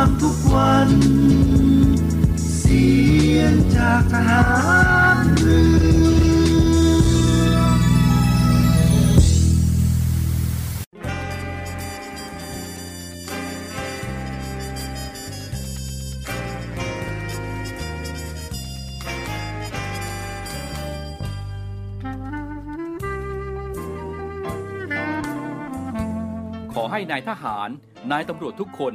ฟังทุกวัน เสียงจากทหารเรือขอให้นายทหาร นายตำรวจทุกคน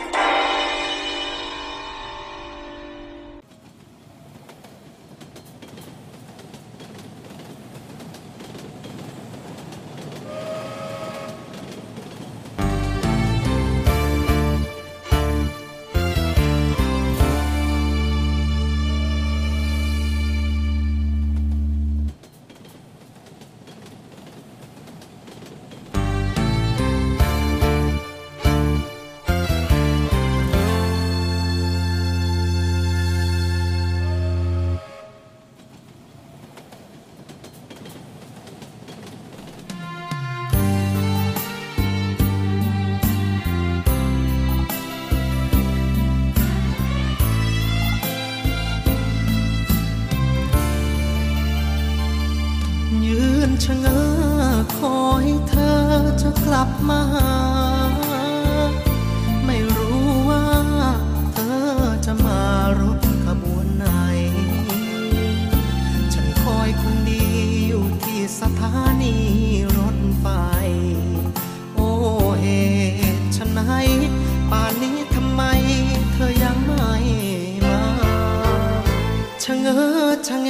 ชะแง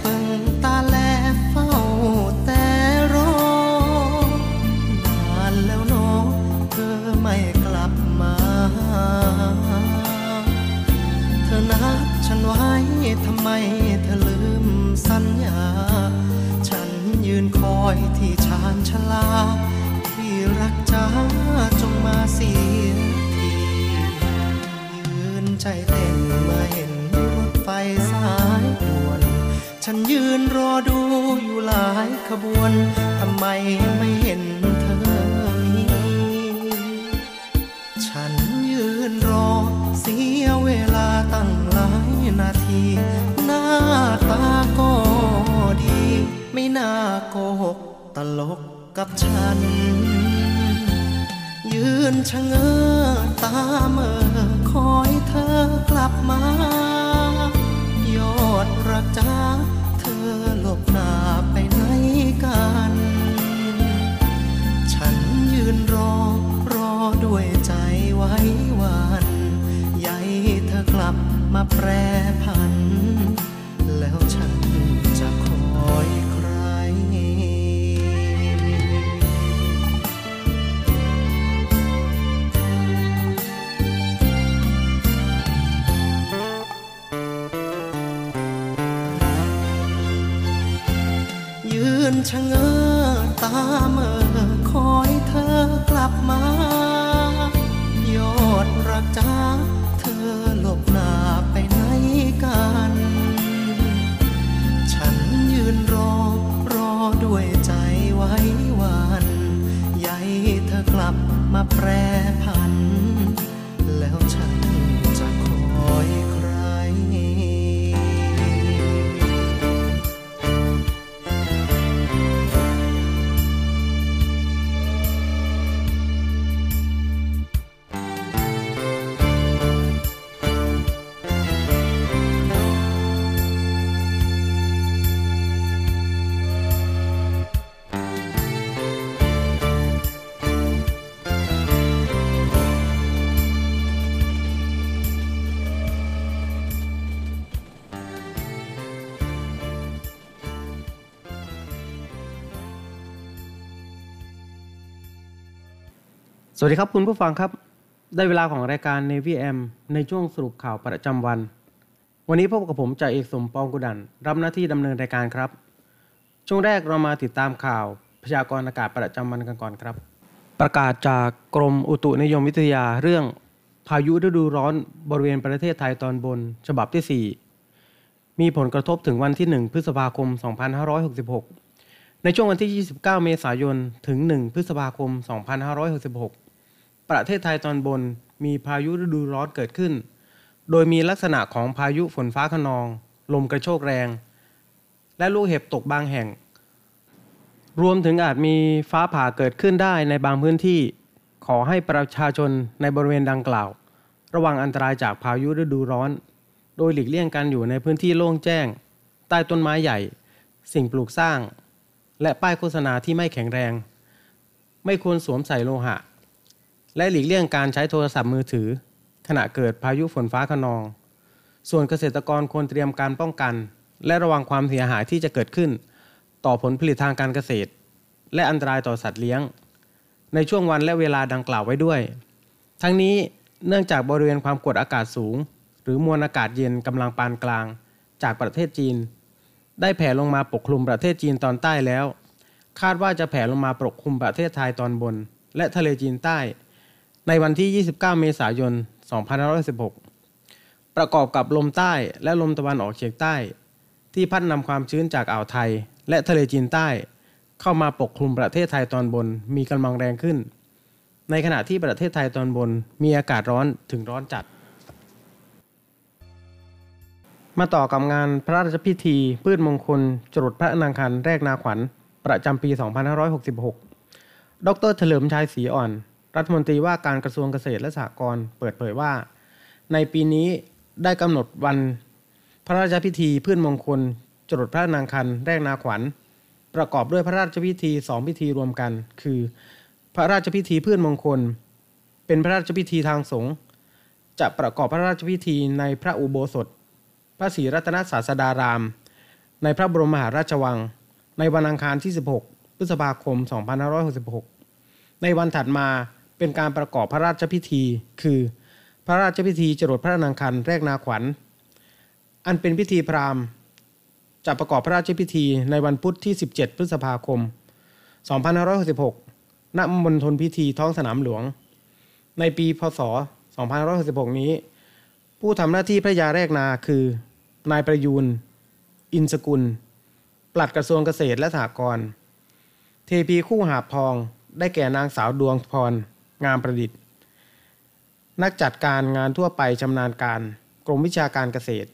เบิ่งตาแลเฝ้าแต่รอนานแล้วเนอะเธอไม่กลับมา เธอนัดฉันไว้ทำไมเธอลืมสัญญา ฉันยืนคอยที่ชานชาลา ที่รักจ้าจงมาเสียทียืนใจเต้นมื่อเห็นรถไฟสาย ฉันยืนรอดูอยู่หลายขบวน ทำไมไม่เห็นเธอมี ฉันยืนรอเสียเวลาตั้งหลายนาที หน้าตาก็ดี ไม่น่าโกหกตลกกับฉัน ยืนชะเง้อตาเมื่อคอยเธอกลับมายอดรักจ้า หน้าไปไหนกัน ฉันยืนรอรอด้วยใจไว้วันใยเธอกลับมาแปรพัน แล้วฉัน ชะเง้อตาเมื่อ สวัสดีครับคุณผู้ฟังครับ ได้เวลาของรายการ Navy M ในช่วงสรุปข่าวประจำวัน วันนี้พบกับผมจ่าเอกสมปองกุดัน รับหน้าที่ดำเนินรายการครับ ช่วงแรกเรามาติดตามข่าวพยากรณ์อากาศประจำวันกันก่อนครับ ประกาศจากกรมอุตุนิยมวิทยาเรื่อง พายุฤดูร้อนบริเวณประเทศไทยตอนบน ฉบับที่ 4 มีผลกระทบถึงวันที่ 1 พฤษภาคม 2566 ในช่วงวันที่ 29 เมษายน ถึง 1 พฤษภาคม 2566 ประเทศไทยตอนบนมีพายุฤดูร้อนเกิดขึ้น โดยมีลักษณะของพายุฝนฟ้าขนอง ลมกระโชกแรง และลูกเห็บตกบางแห่ง รวมถึงอาจมีฟ้าผ่าเกิดขึ้นได้ในบางพื้นที่ ขอให้ประชาชนในบริเวณดังกล่าว ระวังอันตรายจากพายุฤดูร้อน โดยหลีกเลี่ยงการอยู่ในพื้นที่โล่งแจ้ง ใต้ต้นไม้ใหญ่ สิ่งปลูกสร้าง และป้ายโฆษณาที่ไม่แข็งแรง ไม่ควรสวมใส่โลหะ และหลีกเลี่ยงการใช้โทรศัพท์มือถือ ขณะเกิดพายุฝนฟ้าขนอง ส่วนเกษตรกรควรเตรียมการป้องกัน และระวังความเสียหายที่จะเกิดขึ้น ต่อผลผลิตทางการเกษตร และอันตรายต่อสัตว์เลี้ยง ในช่วงวันและเวลาดังกล่าวไว้ด้วย ทั้งนี้เนื่องจากบริเวณความกดอากาศสูง หรือมวลอากาศเย็นกำลังปานกลาง จากประเทศจีน ได้แผ่ลงมาปกคลุมประเทศจีนตอนใต้แล้ว คาดว่าจะแผ่ลงมาปกคลุมประเทศไทยตอนบน และทะเลจีนใต้ ในวันที่ 29 เมษายน 2516 ประกอบกับลมใต้และลมตะวันออกเฉียงใต้ ที่พัดนำความชื้นจากอ่าวไทย และทะเลจีนใต้ เข้ามาปกคลุมประเทศไทยตอนบนมีกำลังแรงขึ้น ในขณะที่ประเทศไทยตอนบนมีอากาศร้อนถึงร้อนจัด มาต่อกับงานพระราชพิธี พืชมงคล จรดพระนางคันแรกนาขวัญ ประจำปี 2566 ดรเฉลิมชัยศรีอ่อน รัฐมนตรีว่าการกระทรวงเกษตรและสหกรณ์เปิดเผยว่า ในปีนี้ได้กำหนดวัน พระราชพิธีพืชมงคลจรดพระนางคันแรกนาขวัญ ประกอบด้วยพระราชพิธีสองพิธีรวมกัน คือ พระราชพิธีพืชมงคล เป็นพระราชพิธีทางสงฆ์จะประกอบพระราชพิธีในพระอุโบสถ พระศรีรัตนศาสดาราม ในพระบรมมหาราชวัง ในวันอังคารที่ 16 พฤษภาคม 2566 ในวันถัดมา เป็นการประกอบพระราชพิธี คือ พระราชพิธีจรดพระนางคันแรกนาขวัญ อันเป็นพิธีพราหมณ์จะประกอบพระราชพิธีในวันพุธที่ 17 พฤษภาคม 2566 ณ มณฑลพิธีท้องสนามหลวง ในปีพศ 2566 นี้ ผู้ทำหน้าที่พระยาแรกนาคือ นายประยูน อินสกุล ปลัดกระทรวงเกษตรและสหกรณ์ เทพีคู่หาบทอง ได้แก่นางสาวดวงพร งามประดิษฐ์ นักจัดการงานทั่วไปชำนาญการ กรมวิชาการเกษตร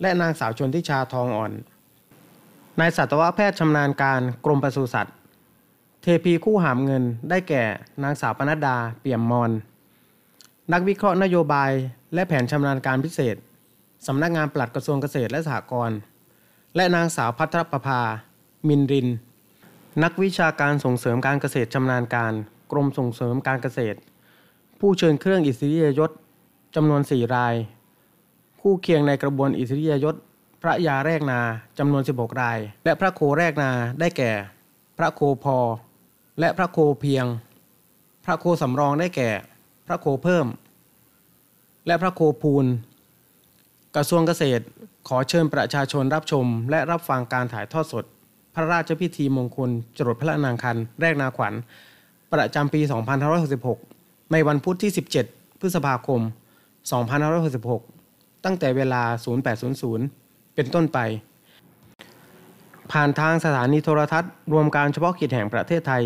และนางสาวชนทิชาทองอ่อน นายสัตวแพทย์ชำนาญการกรมปศุสัตว์ เทพีคู่หามเงินได้แก่นางสาวปนัดดาเปี่ยมมอน นักวิเคราะห์นโยบายและแผนชำนาญการพิเศษสำนักงานปลัดกระทรวงเกษตรและสหกรณ์และนางสาวพัทรประภา มินริน นักวิชาการส่งเสริมการเกษตรชำนาญการ กรมส่งเสริมการเกษตร ผู้เชิญเครื่องอิสริยยศจำนวน 4 ราย คู่เคียงในกระบวนอิสริยยศ พระยาแรกนาจำนวน 16 ราย และพระโคแรกนาได้แก่ พระโคพอ และพระโคเพียง พระโคสำรองได้แก่ พระโคเพิ่ม และพระโคพูลกระทรวงเกษตรขอเชิญประชาชนรับชม และรับฟังการถ่ายทอดสด พระราชพิธีมงคลจรดพระนางคัน แรกนาขวัญ ประจำปี 2566 ในวันพุธที่ 17 พฤษภาคม 2566 ตั้งแต่เวลา 0800 เป็นต้นไป ผ่านทางสถานีโทรทัศน์ รวมการเฉพาะกิจแห่งประเทศไทย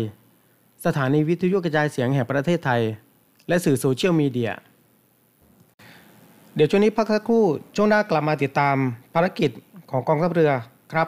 สถานีวิทยุกระจายเสียงแห่งประเทศไทย และสื่อโซเชียลมีเดีย เดี๋ยวช่วงนี้พักสักครู่ ช่วงหน้ากลับมาติดตามภารกิจของกองทัพเรือครับ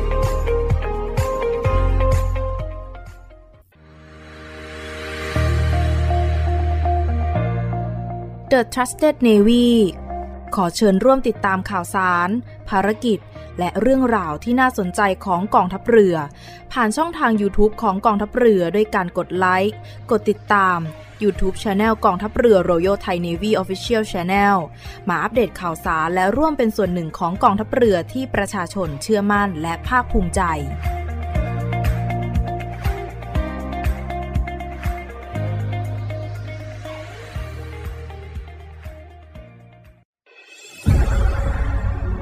The Trusted Navy ขอเชิญร่วมติดตามข่าวสาร ภารกิจ และเรื่องราวที่น่าสนใจของกองทัพเรือ ผ่านช่องทาง YouTube ของกองทัพเรือด้วยการกดไลค์ กดติดตาม YouTube Channel กองทัพเรือ Royal Thai Navy Official Channel มาอัปเดตข่าวสารและร่วมเป็นส่วนหนึ่งของกองทัพเรือที่ประชาชนเชื่อมั่นและภาคภูมิใจ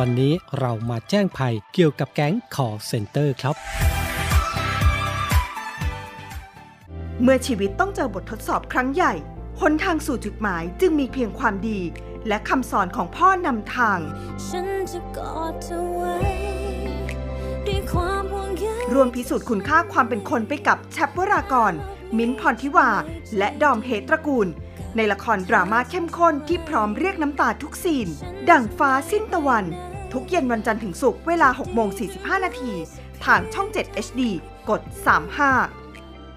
วันนี้เรามาแจ้งภัยเกี่ยวกับแก๊ง call center ครับ เมื่อชีวิตต้องเจอบททดสอบครั้งใหญ่หนทางสู่จุดหมายจึงมีเพียงความดี และคำสอนของพ่อนำทาง ฉันจะกอดเธอไว้ด้วยความห่วงใยรวมพิสูจน์คุณค่าความเป็นคนไปกับแชปวรากร มิ้นท์พรทิวา และดอมเฮตระกูล ในละครดราม่าเข้มข้นที่พร้อมเรียกน้ำตาทุกซีน ดั่งฟ้าสิ้นตะวัน ทุกเย็นวันจันทร์ถึงศุกร์เวลา 6 โมง 45 นาทีทางช่อง 7 HD กด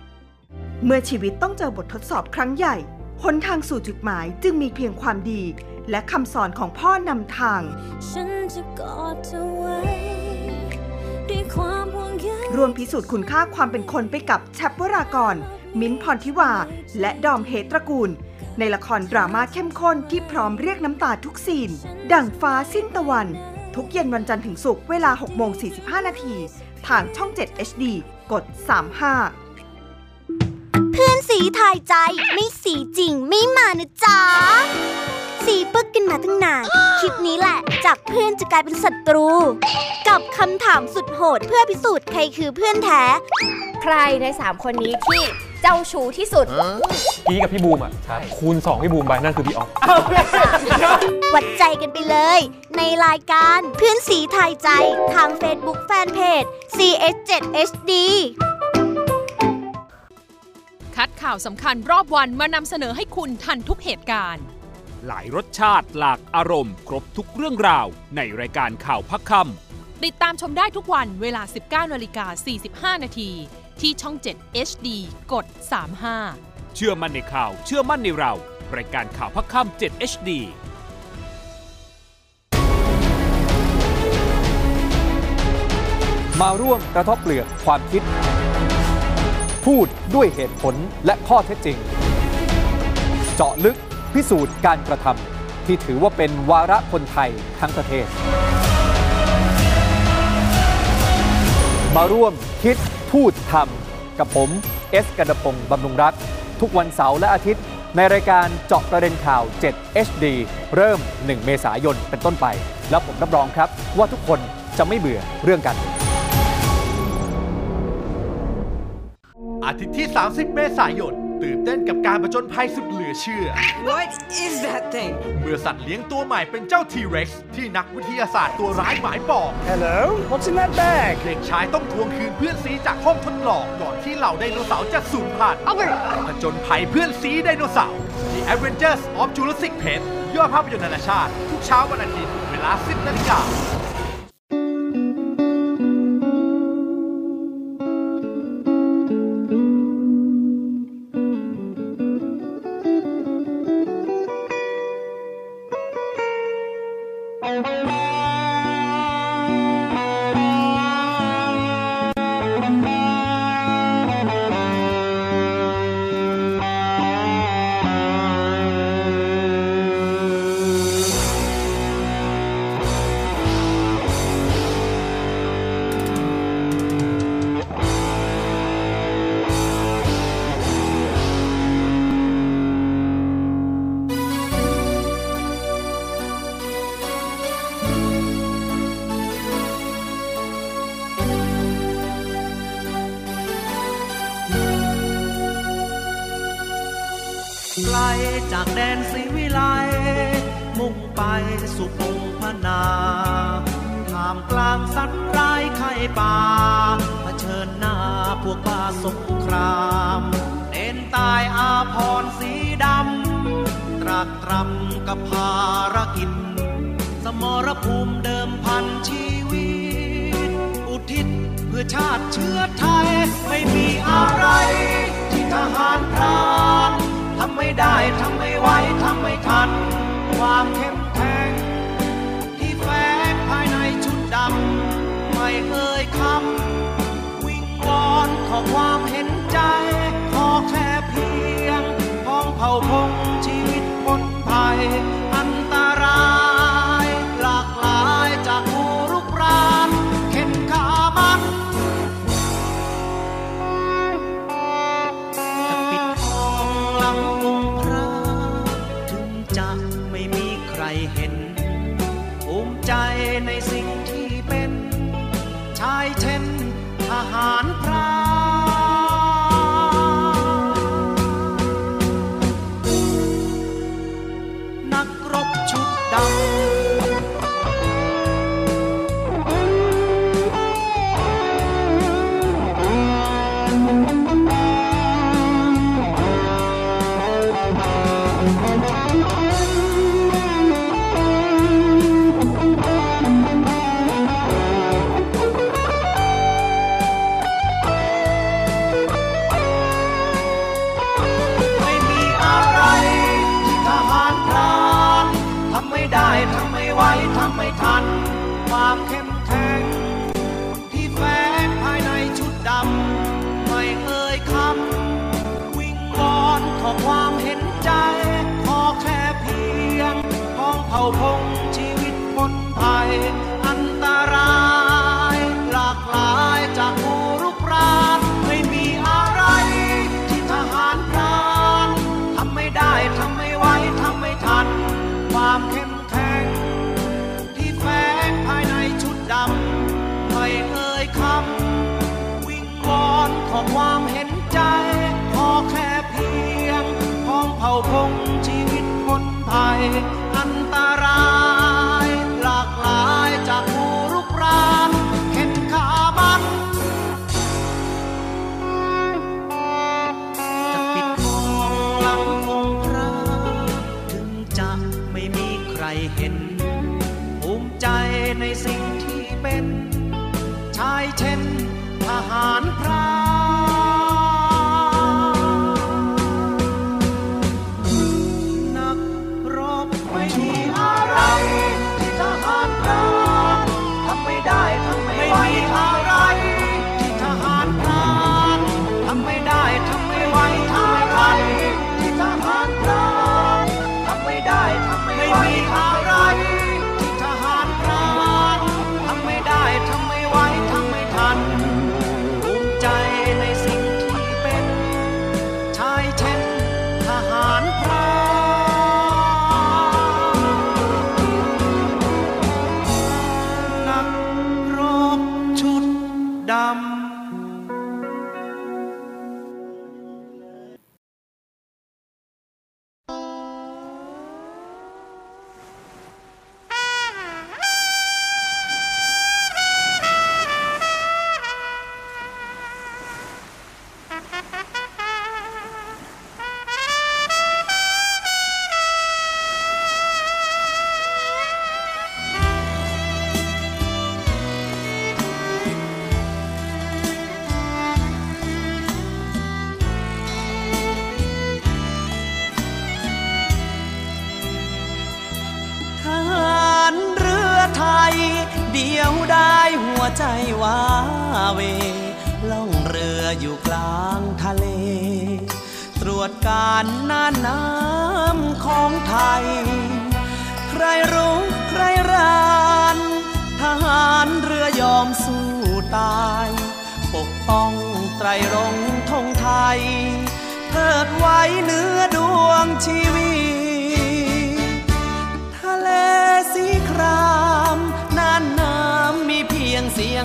35 เมื่อชีวิตต้องเจอบททดสอบครั้งใหญ่หนทางสู่จุดหมายจึงมีเพียงความดี และคำสอนของพ่อนำทาง ฉันจะกอดเธอไว้ด้วยความห่วงใยรวมพิสูจน์คุณค่าความเป็นคนไปกับแชปวรากร มิ้นท์พรทิวา และดอมเฮตระกูล ในละครดราม่าเข้มข้นที่พร้อมเรียกน้ำตาทุกซีน ดั่งฟ้าสิ้นตะวัน ทุกเย็นวันจันทร์ถึงศุกร์เวลา 6 โมง 45 นาที ทางช่อง 7 HD กด 35 เพื่อนสีทายใจไม่สีจริงไม่มานะจ๊ะ สีปึกกันมาตั้งนาน คลิปนี้แหละ จากเพื่อนจะกลายเป็นศัตรู กับคำถามสุดโหดเพื่อพิสูจน์ใครคือเพื่อนแท้ ใครใน 3 คนนี้ที่ เจ้าชู้ที่สุดพี่กับพี่บูมอะคูณ 2 พี่บูมไปนั่นคือพี่ออฟวัดใจกันไปเลย ในรายการเพื่อนสีทายใจทาง Facebook Fanpage CS7HD คัดข่าวสำคัญรอบวันมานำเสนอให้คุณทันทุกเหตุการณ์ หลายรสชาติหลากอารมณ์ ครบทุกเรื่องราว ในรายการข่าวพักคติดตามชมได้ทุกวันเวลา 19นาฬิกา45นาที ที่ช่อง 7 HD กด 35ำเชื่อมั่นในข่าว เชื่อมั่นในเรา รายการข่าวพักค่ำ7 HD มาร่วมกระทบเปลือกความคิด พูดด้วยเหตุผลและข้อเท็จจริง เจาะลึกพิสูจน์การกระทำที่ถือว่าเป็นวาระคนไทยทั้งประเทศ มาร่วมคิดพูดทำกับผมเอสกันดพงศ์บำรุงรัฐ ทุกวันเสาร์และอาทิตย์ ในรายการเจาะประเด็นข่าว 7 HD เริ่ม 1 เมษายนเป็นต้นไป แล้วผมรับรองครับ ว่าทุกคนจะไม่เบื่อเรื่องกันอาทิตย์ที่ 30 เมษายน ตื่นเต้นกับการประจนภัยสุดเหลือเชื่อ What is that thing? เมื่อสัตว์เลี้ยงตัวใหม่เป็นเจ้า T-Rex ที่นักวิทยาศาสตร์ตัวร้ายหมายปอง Hello? What's in that bag? เด็กชายต้องทวงคืนเพื่อนซีจากห้องทดลองก่อนที่เหล่าไดโนเสาร์จะสูญพันธุ์ผจญภัยเพื่อนซีไดโนเสาร์ The Adventures of Jurassic Park ยอดภาพยนตร์นานาชาติ ทุกเช้าวันอาทิตย์เวลา 10นาฬิกา จากแดนศรีวิไลมุ่งไปสู่พงพนาท่ามกลางสัตว์ร้ายไข่ป่าเผชิญหน้าพวกป่าสงครามเน้นตายอาพรณ์สีดำตรากตรำกับภารกิจ สมรภูมิเดิมพันชีวิต อุทิศเพื่อชาติเชื้อไทย ไม่มีอะไรที่ทหารพรานำไม่ได้ทำไม่ไหวทำไม่ทัน ความเข้มแข็งที่แฝงภายในชุดดำไม่เอ่ยคำวิงวอนขอความเห็นใจ ขอแค่เพียงพ้องเผ่าพงชีวิตพ้นภัย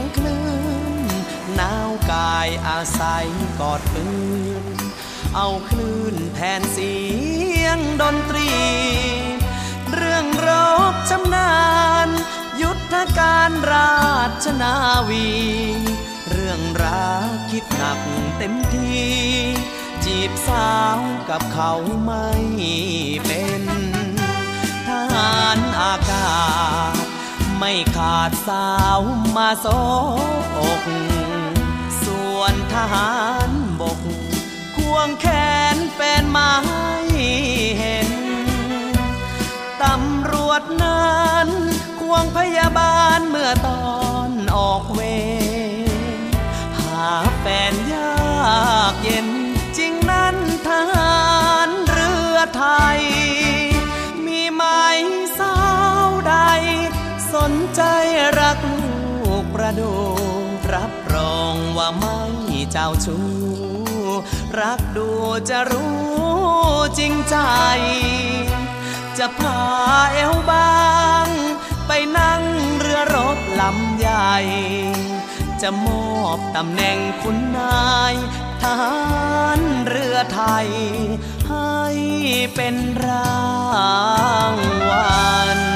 งเสียงคลื่นหนาวกายอาศัยกอดปืนเอาคลื่นแทนเสียงดนตรี เรื่องรบชำนาญ ยุทธการราชนาวี เรื่องรักคิดหนักเต็มทีจีบสาวกับเขาไม่เป็นทหารอากาศ ไม่ขาดสาวมาโซอกส่วนทหารบก ควงแขนแฟนมาให้เห็น ตำรวจนั้นควงพยาบาลเมื่อตอนออกเวรหาแฟนยากเย็น จริงนั้นทหารเรือไทย สนใจรักลูกประดูรับรองว่าไม่เจ้าชู้รักดูจะรู้จริงใจ จะพาเอวบาง ไปนั่งเรือรบลำใหญ่ จะมอบตำแหน่งคุณนายทหารเรือไทย ให้เป็นรางวัล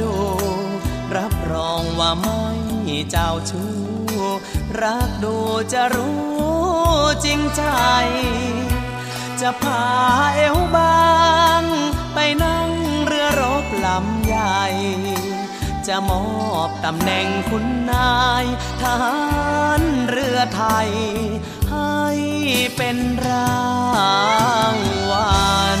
ดู รับรองว่าไม่เจ้าชู้ รักดูจะรู้จริงใจ จะพาเอวบาง ไปนั่งเรือรบลำใหญ่ จะมอบตำแหน่งคุณนายทหารเรือไทย ให้เป็นรางวัล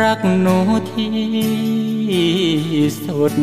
รักหนูที่สุด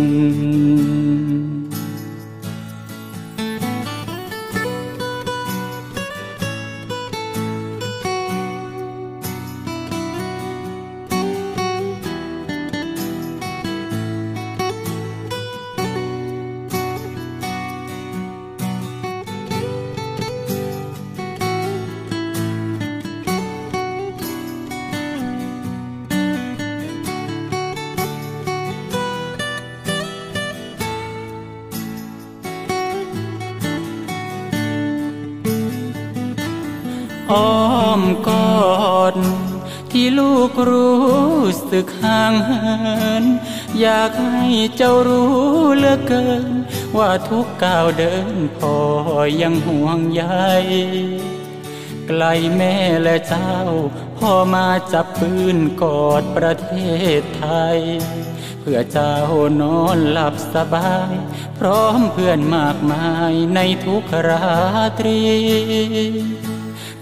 สึกห่างเหิน อยากให้เจ้ารู้เหลือเกิน ว่าทุกก้าวเดินพ่อยังห่วงใยไกลแม่และเจ้า พ่อมาจับปืนกอดประเทศไทย เพื่อเจ้านอนหลับสบาย พร้อมเพื่อนมากมายในทุกราตรี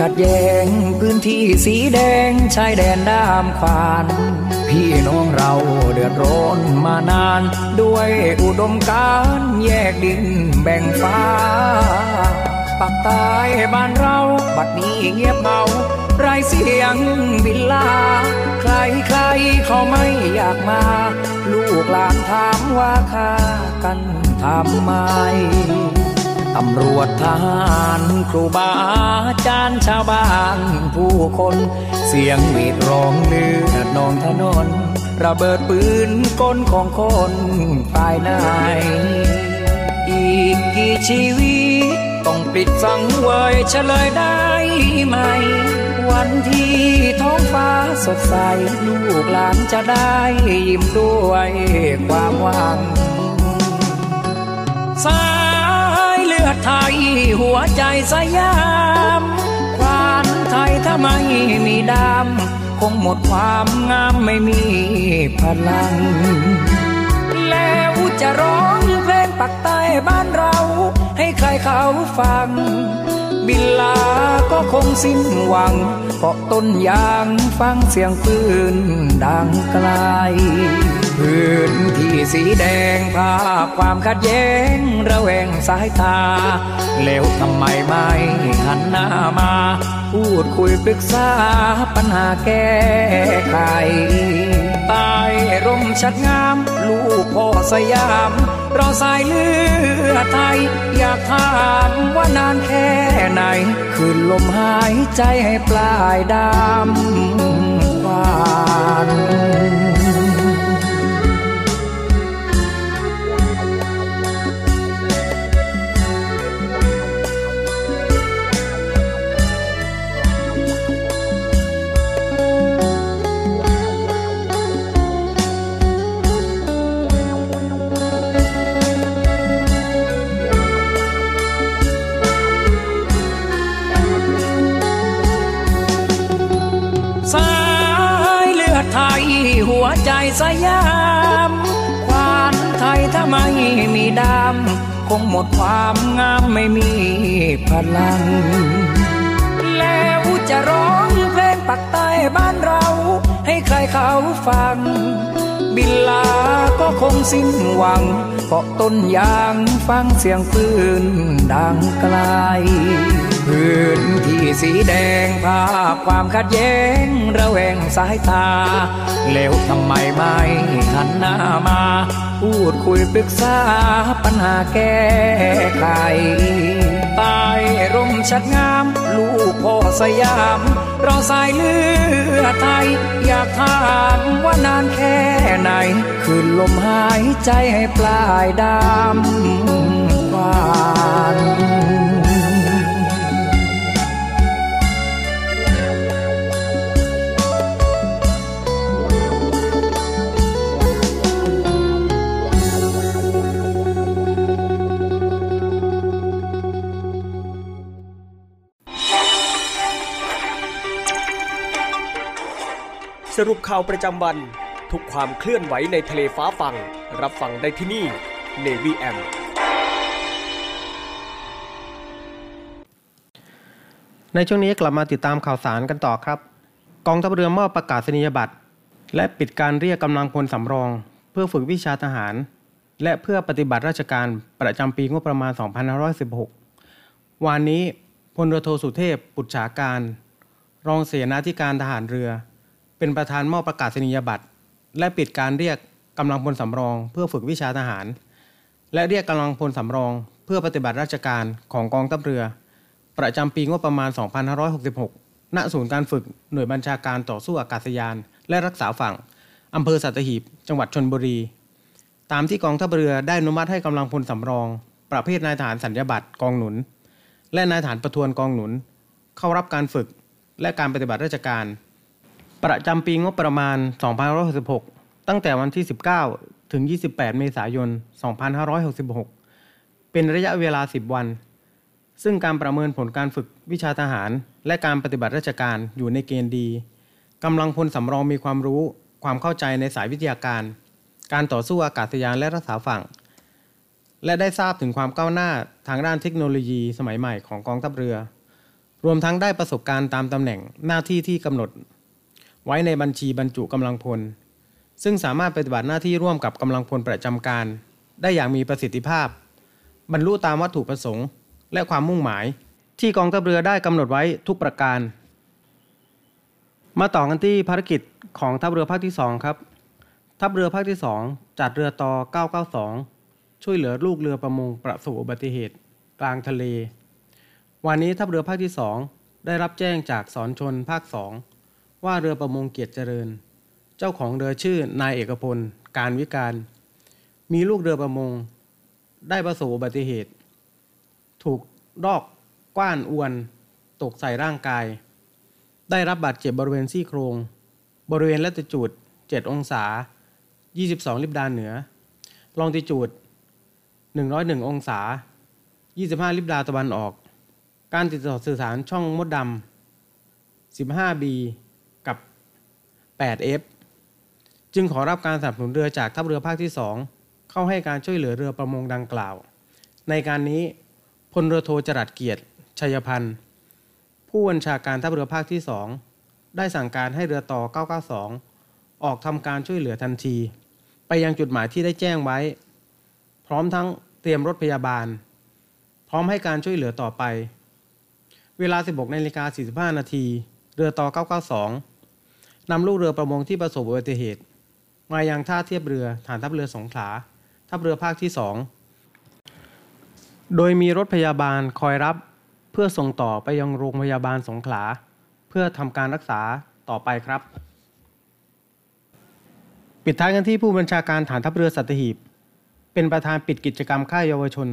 ขัดแย้งพื้นที่สีแดงชายแดนด้ามขวาน พี่น้องเราเดือดร้อนมานาน ด้วยอุดมการแยกดินแบ่งฟ้าปักใต้บ้านเรา บัดนี้เงียบเหงาไรเสียงบินลา ใครใครเขาไม่อยากมา ลูกหลานถามว่าค่ากันทำไม ตำรวจทหารครูบาอาจารย์ชาวบ้านผู้คน เสียงหวีดร้องเลือดนองถนน ระเบิดปืนก้นของคนภายในอีกกี่ชีวิตต้องปิดสังเวยเฉลยได้ไหม วันที่ท้องฟ้าสดใส ลูกหลานจะได้ยิ้มด้วยความหวังสา อไทยหัวใจสยามควานไทยถ้าไม่มีดำคงหมดความงามไม่มีพลัง แล้วจะร้องเพลงปักใต้บ้านเรา ให้ใครเขาฟัง บินลาก็คงสิ้นหวังเกาะต้นยางฟังเสียงปืนดังไกล พื้นที่สีแดงภาพความขัดแย้งระแวงสายตา แล้วทำไมไม่หันหน้ามา พูดคุยปรึกษาปัญหาแก้ไขใต้ร่มชัดงาม ลูกพ่อสยามเราสายเลือดไทย อยากถามว่านานแค่ไหน คืนลมหายใจให้ปลายดำวาน ใจสยามควานไทยถ้าไม่มีดำคงหมดความงามไม่มีพลัง แล้วจะร้องเพลงปักใต้บ้านเรา ให้ใครเขาฟัง บินลาก็คงสิ้นหวังเกาะต้นยางฟังเสียงปืนดังไกล พื้นที่สีแดงภาพความขัดแย้งระแวงสายตา แล้วทำไมไม่หันหน้ามา พูดคุยปรึกษาปัญหาแก้ไขใต้ร่มชัดงาม ลูกพ่อสยาม เราสายเลือดไทย อยากถามว่านานแค่ไหน คืนลมหายใจให้ปลายดำควาน รุปข่าวประจำวัน ทุกความเคลื่อนไหวในทะเลฟ้าฟัง รับฟังได้ที่นี่ Navy M ในช่วงนี้กลับมาติดตามข่าวสารกันต่อครับ กองทัพเรือมอบประกาศนียบัตร และปิดการเรียกกำลังพลสำรอง เพื่อฝึกวิชาทหาร และเพื่อปฏิบัติราชการประจำปีงบประมาณ 2516 วันนี้พลเรือโทสุเทพ ปุจฉาการ รองเสนาธิการทหารเรือ เป็นประธานมอบประกาศนียบัตร และปิดการเรียกกำลังพลสำรอง เพื่อฝึกวิชาทหาร และเรียกกำลังพลสำรอง เพื่อปฏิบัติราชการของกองทัพเรือ ประจำปีงบประมาณ 2566 ณ ศูนย์การฝึกหน่วยบัญชาการต่อสู้อากาศยาน และรักษาฝั่งอำเภอสัตหีบ จังหวัดชนบุรี ตามที่กองทัพเรือได้อนุมัติให้กำลังพลสำรอง ประเภทนายทหารสัญญาบัตรกองหนุน และนายทหารประทวนกองหนุน เข้ารับการฝึกและการปฏิบัติราชการ ประจำปีงบประมาณ 2566 ตั้งแต่วันที่ 19 ถึง 28 เมษายน 2566 เป็นระยะเวลา 10 วัน ซึ่งการประเมินผลการฝึกวิชาทหาร และการปฏิบัติราชการอยู่ในเกณฑ์ดีกำลังพลสำรองมีความรู้ ความเข้าใจในสายวิทยาการ การต่อสู้อากาศยานและรักษาฝั่ง และได้ทราบถึงความก้าวหน้าทางด้านเทคโนโลยีสมัยใหม่ของกองทัพเรือ รวมทั้งได้ประสบการณ์ตามตำแหน่งหน้าที่ที่กำหนด ไว้ในบัญชีบรรจุกำลังพล ซึ่งสามารถปฏิบัติหน้าที่ร่วมกับกำลังพลประจำการ ได้อย่างมีประสิทธิภาพ บรรลุตามวัตถุประสงค์ และความมุ่งหมาย ที่กองทัพเรือได้กำหนดไว้ทุกประการ มาต่อกันที่ภารกิจของทัพเรือภาคที่2ครับทัพเรือภาคที่ 2 จัดเรือต่อ 992 ช่วยเหลือลูกเรือประมงประสบอุบัติเหตุ กลางทะเล วันนี้ทัพเรือภาคที่ 2 ได้รับแจ้งจากสอนชนภาค 2 ว่าเรือประมงเกียรติเจริญ เจ้าของเรือชื่อนายเอกพล การวิการ มีลูกเรือประมง ได้ประสบอุบัติเหตุ ถูกดอกกว้านอวน ตกใส่ร่างกาย ได้รับบาดเจ็บบริเวณซี่โครง บริเวณลัติจูด 7 องศา 22 ลิบดานเหนือ ลองติจูด 101 องศา 25 ลิบดาตะวันออก การติดต่อสื่อสารช่องมดดำ 15B กับ 8F จึงขอรับการสนับสนุนเรือจากทัพเรือภาคที่ 2 เข้าให้การช่วยเหลือเรือประมงดังกล่าว ในการนี้พลเรือโทจรัสเกียรติชัยพันธ์ผู้บัญชาการทัพเรือภาคที่ 2 ได้สั่งการให้เรือต่อ 992 ออกทำการช่วยเหลือทันที ไปยังจุดหมายที่ได้แจ้งไว้ พร้อมทั้งเตรียมรถพยาบาล พร้อมให้การช่วยเหลือต่อไป เวลา 16นาฬิกา45 นาที เรือต่อ 992 นำลูกเรือประมงที่ประสบอุบัติเหตุ มายังท่าเทียบเรือฐานทัพเรือสงขลาทัพเรือภาคที่ 2 โดยมีรถพยาบาลคอยรับ เพื่อส่งต่อไปยังโรงพยาบาลสงขลา เพื่อทำการรักษาต่อไปครับ ปิดท้ายกันที่ผู้บัญชาการฐานทัพเรือสัตหีบ เป็นประธานปิดกิจกรรมค่ายเยาวชน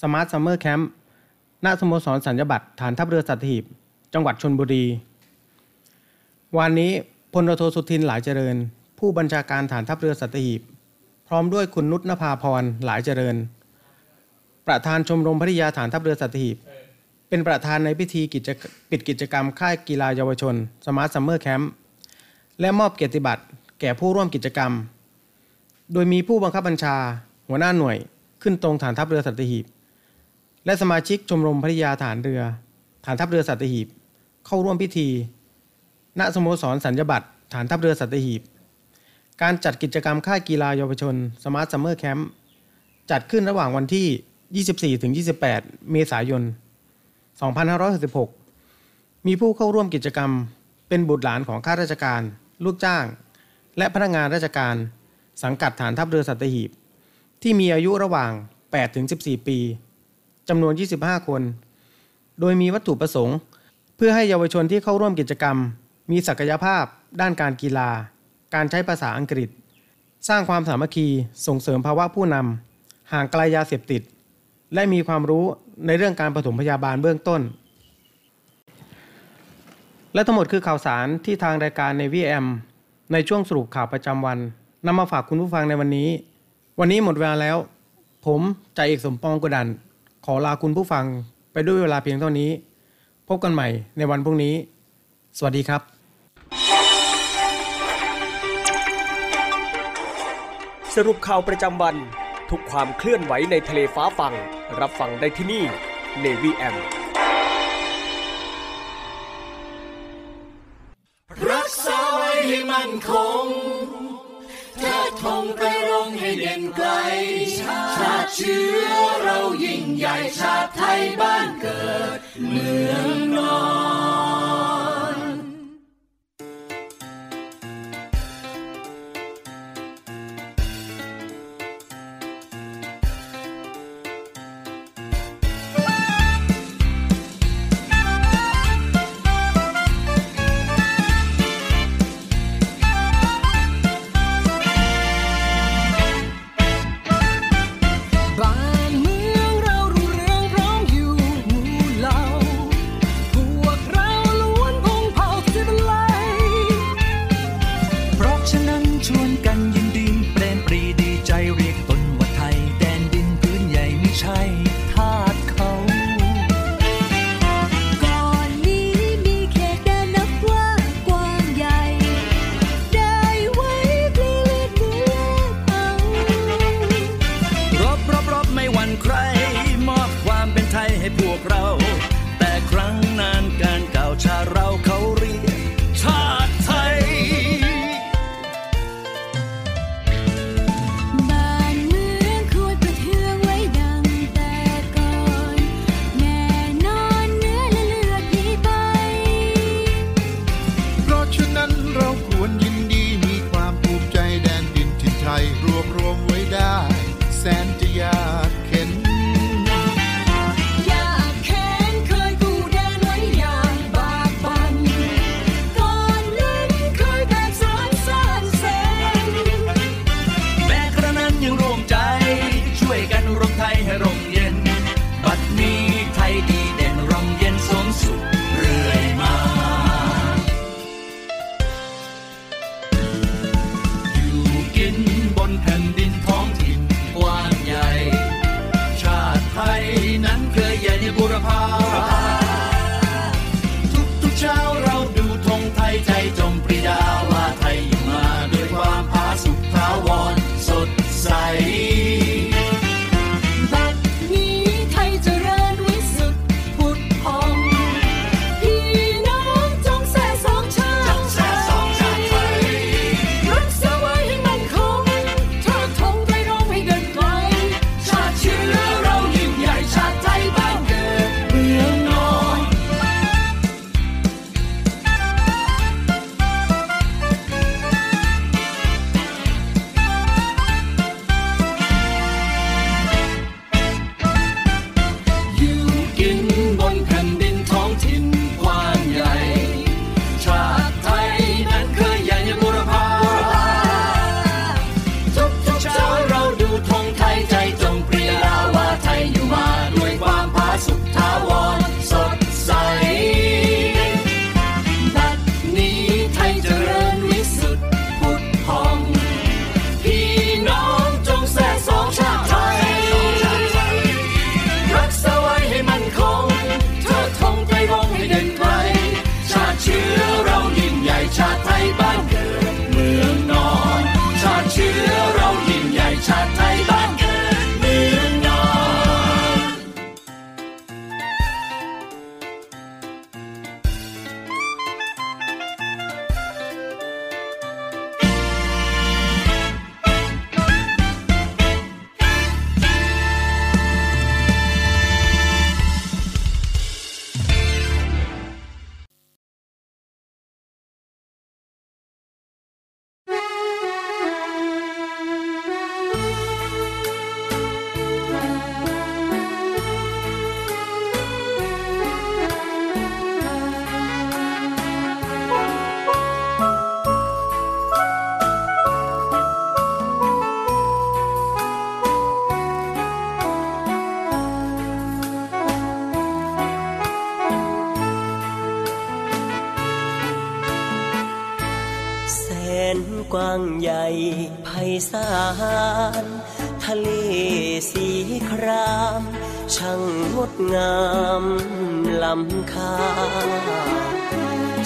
Smart Summer Camp ณสโมสรสัญญาบัตรฐานทัพเรือสัตหีบ จังหวัดชลบุรี วันนี้พลโทสุทินหลายเจริญ ผู้บัญชาการฐานทัพเรือสัตหีบ พร้อมด้วยคุณนุชนภาพรหลายเจริญ ประธานชมรมภริยาฐานทัพเรือสัตหีบ เป็นประธานในพิธีกิจปิดกิจกรรมค่ายกีฬาเยาวชน Smart Summer Camp และมอบเกียรติบัตรแก่ผู้ร่วมกิจกรรม โดยมีผู้บังคับบัญชา หัวหน้าหน่วยขึ้นตรงฐานทัพเรือสัตหีบ และสมาชิกชมรมภริยาฐานเรือ ฐานทัพเรือสัตหีบ เข้าร่วมพิธี ณสโมสรสัญญาบัตรฐานทัพเรือสัตหีบ การจัดกิจกรรมค่ายกีฬาเยาวชนSmart Summer Camp จัดขึ้นระหว่างวันที่ 24-28 เมษายน 2566 มีผู้เข้าร่วมกิจกรรม เป็นบุตรหลานของข้าราชการ ลูกจ้าง และพนักงานราชการ สังกัดฐานทัพเรือสัตหีบ ที่มีอายุระหว่าง 8-14 ปีจำนวน 25 คน โดยมีวัตถุประสงค์ เพื่อให้เยาวชนที่เข้าร่วมกิจกรรม มีศักยภาพ ด้านการกีฬา การใช้ภาษาอังกฤษ สร้างความสามัคคีส่งเสริมภาวะผู้นำห่างไกลยาเสพติด และมีความรู้ในเรื่องการปฐมพยาบาลเบื้องต้น และทั้งหมดคือข่าวสารที่ทางรายการในวีแอมในช่วงสรุปข่าวประจำวันนำมาฝากคุณผู้ฟังในวันนี้ วันนี้หมดเวลาแล้ว ผมจ่าเอกสมปองกดัน ขอลาคุณผู้ฟังไปด้วยเวลาเพียงเท่านี้ พบกันใหม่ในวันพรุ่งนี้ สวัสดีครับ สรุปข่าวประจำวัน ทุกความเคลื่อนไหวในทะเลฟ้าฟัง รับฟังได้ที่นี่ Navy M รักษาไว้ให้มันคงเทิดธงไปรงให้เด่นไกล ชาติเชื้อเรายิ่งใหญ่ชาติไทยบ้านเกิดเมือง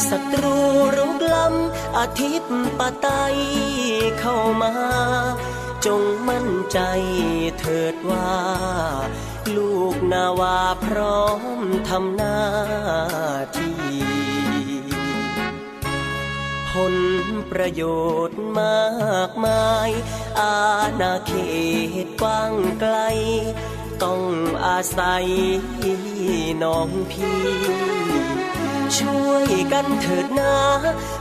ศัตรูรุกล้ำอาทิตย์ปะไตเข้ามา จงมั่นใจเถิดว่า ลูกนาวาพร้อมทำหน้าที่ผลประโยชน์มากมาย อาณาเขตกว้างไกล ต้องอาศัยน้องพี่ ช่วยกันเถิดนา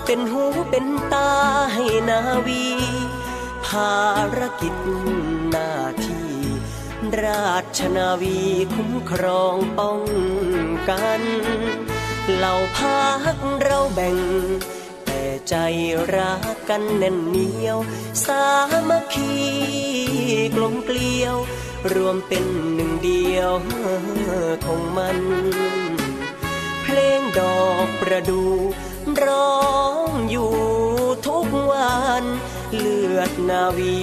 เป็นหูเป็นตาให้นาวี ภารกิจหน้าที่ ราชนาวีคุ้มครองป้องกัน เหล่าพักเราแบ่ง แต่ใจรักกันแน่นเหนียว สามัคคีกลมเกลียว รวมเป็นหนึ่งเดียวของมัน ลงดอกประดูร้องอยู่ทุกวัน เลือดนาวี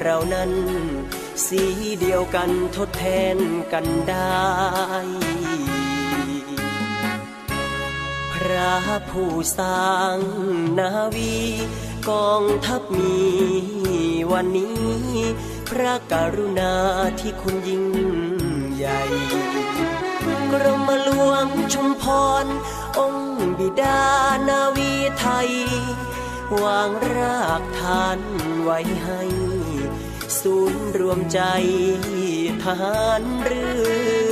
เรานั้น สีเดียวกันทดแทนกันได้ พระผู้สร้างนาวีกองทัพมีวันนี้ พระกรุณาที่คุณยิ่งใหญ่ กรมหลวงชุมพร องค์บิดานาวีไทย วางรากฐานไว้ให้ ศูนย์รวมใจทหารเรือ